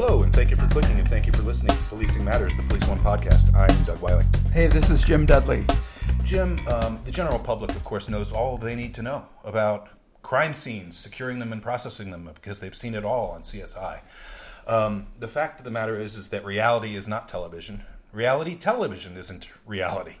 Hello, and thank you for clicking and thank you for listening to Policing Matters, the Police One podcast. I'm Doug Wyllie. Hey, this is Jim Dudley. Jim, um, the general public, of course, knows all they need to know about crime scenes, securing them and processing them because they've seen it all on CSI. Um, the fact of the matter is, is that reality is not television. Reality television isn't reality.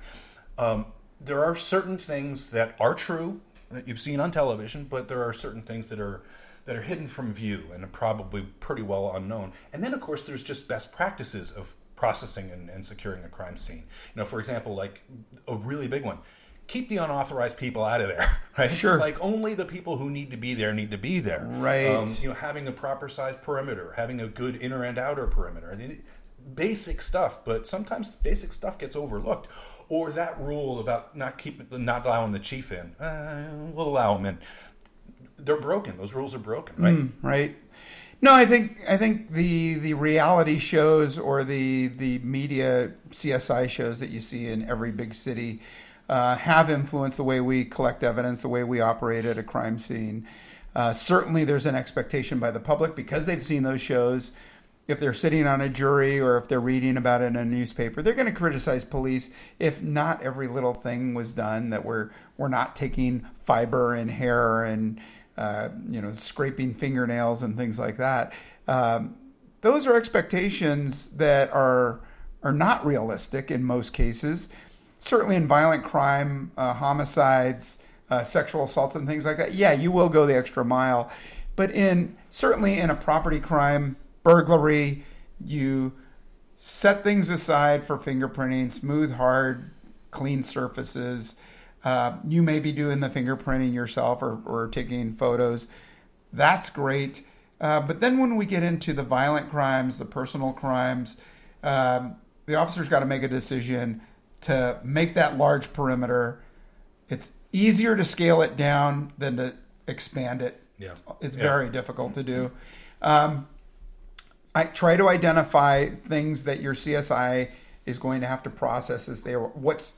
Um, there are certain things that are true that you've seen on television, but there are certain things that are that are hidden from view and are probably pretty well unknown. And then, of course, there's just best practices of processing and, and securing a crime scene. You know, for example, like a really big one keep the unauthorized people out of there, right? Sure. Like only the people who need to be there need to be there. Right. Um, you know, having a proper size perimeter, having a good inner and outer perimeter. I mean, basic stuff, but sometimes basic stuff gets overlooked. Or that rule about not keeping, not allowing the chief in. Uh, we'll allow him in. They're broken. Those rules are broken, right? Mm, right. No, I think I think the the reality shows or the the media CSI shows that you see in every big city uh, have influenced the way we collect evidence, the way we operate at a crime scene. Uh, certainly, there's an expectation by the public because they've seen those shows. If they're sitting on a jury or if they're reading about it in a newspaper, they're going to criticize police if not every little thing was done. That we're we're not taking fiber and hair and uh, you know scraping fingernails and things like that. Um, those are expectations that are are not realistic in most cases certainly in violent crime, uh, homicides, uh, sexual assaults, and things like that, yeah, you will go the extra mile. But in certainly in a property crime, burglary, you set things aside for fingerprinting, smooth, hard, clean surfaces. Uh, you may be doing the fingerprinting yourself or, or taking photos. That's great. Uh, but then when we get into the violent crimes, the personal crimes, um, the officer's got to make a decision to make that large perimeter. It's easier to scale it down than to expand it. Yeah. It's Yeah. very difficult to do. Um, I try to identify things that your CSI is going to have to process as they what's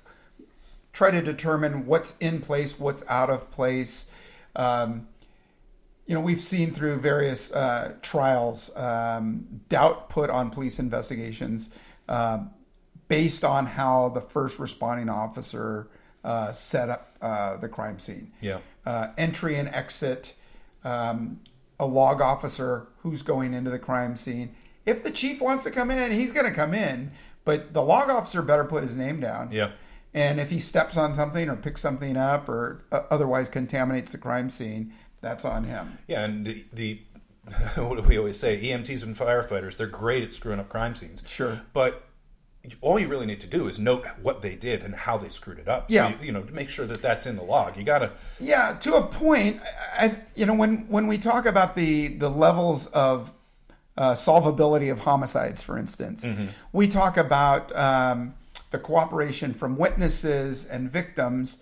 try to determine what's in place, what's out of place. Um, you know, we've seen through various uh, trials um, doubt put on police investigations uh, based on how the first responding officer uh, set up uh, the crime scene. Yeah. Uh, entry and exit, um, a log officer who's going into the crime scene. If the chief wants to come in, he's going to come in, but the log officer better put his name down. Yeah. And if he steps on something or picks something up or uh, otherwise contaminates the crime scene, that's on him. Yeah, and the, the what do we always say? EMTs and firefighters, they're great at screwing up crime scenes. Sure. But all you really need to do is note what they did and how they screwed it up. Yeah. So, you, you know, to make sure that that's in the log. You got to. Yeah, to a point. I, you know, when when we talk about the the levels of uh, solvability of homicides, for instance, we talk about um, the cooperation from witnesses and victims,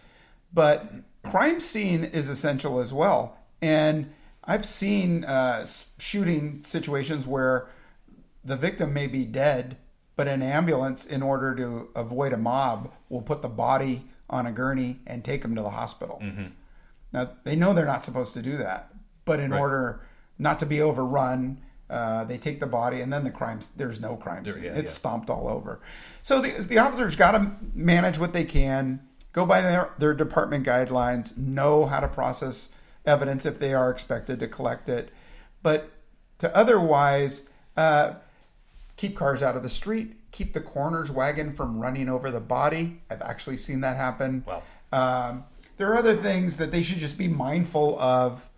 but crime scene is essential as well. And I've seen uh, shooting situations where the victim may be dead, but an ambulance, in order to avoid a mob, will put the body on a gurney and take him to the hospital. Now they know they're not supposed to do that, but in Right. order not to be overrun, uh, they take the body and then the crimes. There's no crime scene. yeah, it's yeah. stomped all over. So the, the officers got to manage what they can, go by their, their department guidelines, know how to process evidence if they are expected to collect it, but to otherwise uh, keep cars out of the street, keep the coroner's wagon from running over the body. I've actually seen that happen. Wow. Um, there are other things that they should just be mindful of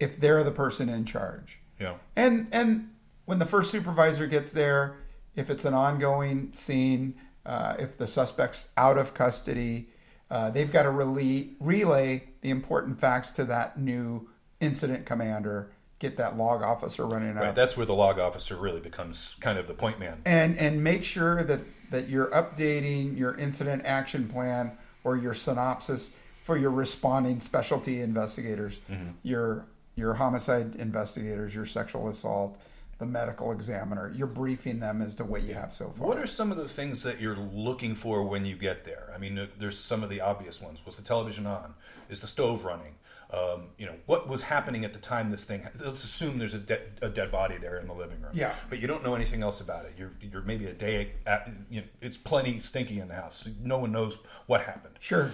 if they're the person in charge. Yeah. And and when the first supervisor gets there, if it's an ongoing scene, uh, if the suspect's out of custody, uh, they've got to relay, relay the important facts to that new incident commander get that log officer running Right, up, that's where the log officer really becomes kind of the point man. and and make sure that that you're updating your incident action plan or your synopsis for your responding specialty investigators, Mm-hmm. your your homicide investigators, your sexual assault, the medical examiner. You're briefing them as to what you have so far. What are some of the things that you're looking for when you get there? I mean, there's some of the obvious ones. Was the television on? Is the stove running? Um, you know, what was happening at the time this thing? Let's assume there's a, de- a dead body there in the living room. Yeah. But you don't know anything else about it. You're, you're maybe a day. At, you know, it's plenty stinky in the house. No one knows what happened. Sure.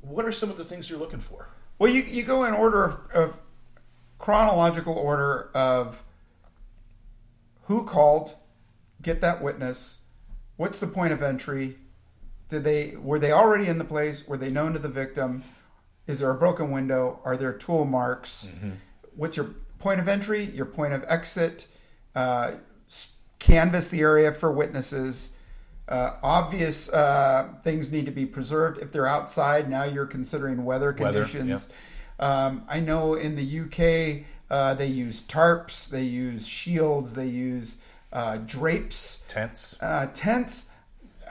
What are some of the things you're looking for? Well, you, you go in order of, of chronological order of who called, get that witness, what's the point of entry, did they were they already in the place, were they known to the victim, is there a broken window, are there tool marks, what's your point of entry, your point of exit, uh, s- canvass the area for witnesses. Uh, obvious uh, things need to be preserved. If they're outside, now you're considering weather Weather, conditions. Um, I know in the UK uh, they use tarps, they use shields, they use uh, drapes, Tents. uh, tents.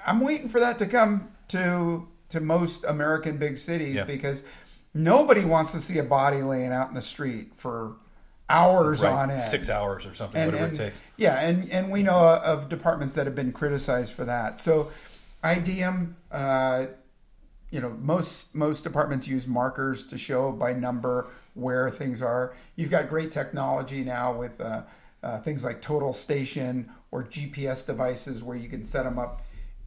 I'm waiting for that to come to to most American big cities Yeah. because nobody wants to see a body laying out in the street for hours Right. on end. Six hours or something, And- whatever and- it takes. Yeah, and, and we know of departments that have been criticized for that. So, IDM, uh, you know, most most departments use markers to show by number where things are. You've got great technology now with uh, uh, things like Total Station or GPS devices where you can set them up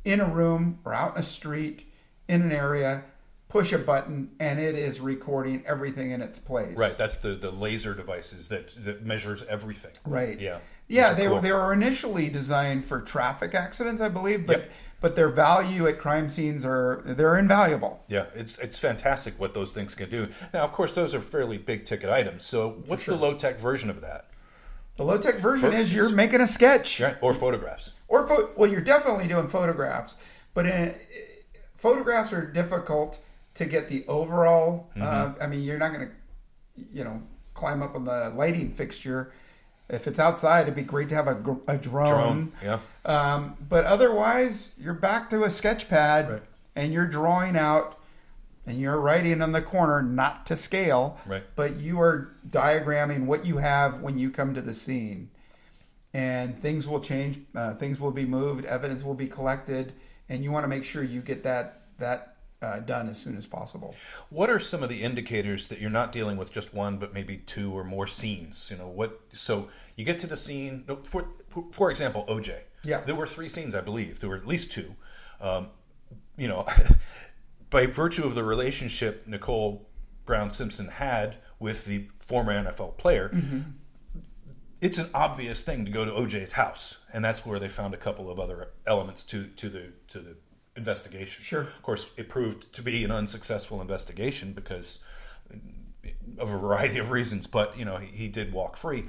in a room or out in a street in an area. Push a button and it is recording everything in its place. Right, that's the, the laser devices that, that measures everything. Right. Yeah. Yeah, they cool. were they were initially designed for traffic accidents, I believe, but Yep. but their value at crime scenes are they're invaluable. Yeah, it's it's fantastic what those things can do. Now, of course, those are fairly big ticket items. So, what's the low tech version of that? The low tech version is you're making a sketch Right, or photographs. or pho- well, you're definitely doing photographs, but in, photographs are difficult to get the overall. Uh, Mm-hmm. I mean, you're not going to you know climb up on the lighting fixture. If it's outside, it'd be great to have a, a drone. Drone, yeah. Um, but otherwise, you're back to a sketch pad Right. and you're drawing out and you're writing on the corner, not to scale, Right. but you are diagramming what you have when you come to the scene. And things will change, uh, things will be moved, evidence will be collected, and you want to make sure you get that that uh, done as soon as possible. What are some of the indicators that you're not dealing with just one, but maybe two or more scenes? You know, what? So you get to the scene. For for example, OJ. Yeah. There were three scenes, I believe. There were at least two. Um, you know, by virtue of the relationship Nicole Brown Simpson had with the former NFL player, it's an obvious thing to go to OJ's house, and that's where they found a couple of other elements to to the to the investigation. Sure. Of course, it proved to be an unsuccessful investigation because of a variety of reasons, but you know he, he did walk free.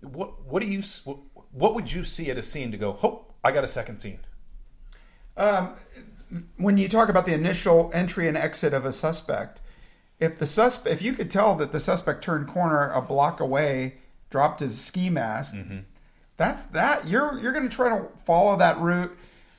What what do you what, what would you see at a scene to go? Oh, I got a second scene. Um, when you talk about the initial entry and exit of a suspect, if the susp- if you could tell that the suspect turned corner a block away, dropped his ski mask, that's that you're you're going to try to follow that route.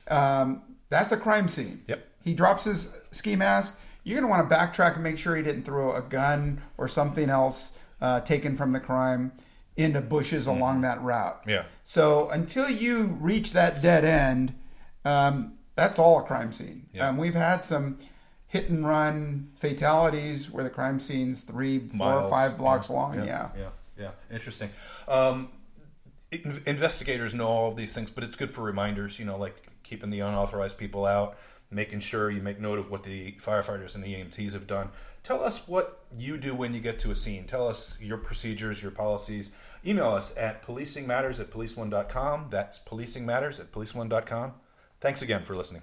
Um, that's a crime scene. Yep. He drops his ski mask. You're going to want to backtrack and make sure he didn't throw a gun or something else uh, taken from the crime into bushes along that route. Yeah. So until you reach that dead end, um, that's all a crime scene. Yeah. Um, we've had some hit and run fatalities where the crime scene's three, four, or Miles. five blocks Yeah, long. Yeah, Yeah. yeah, yeah. Interesting. Um, investigators know all of these things, but it's good for reminders. You know, like keeping the unauthorized people out, making sure you make note of what the firefighters and the EMTs have done. Tell us what you do when you get to a scene. Tell us your procedures, your policies. Email us at policingmatters at policeone.com. That's policingmatters at policeone.com. Thanks again for listening.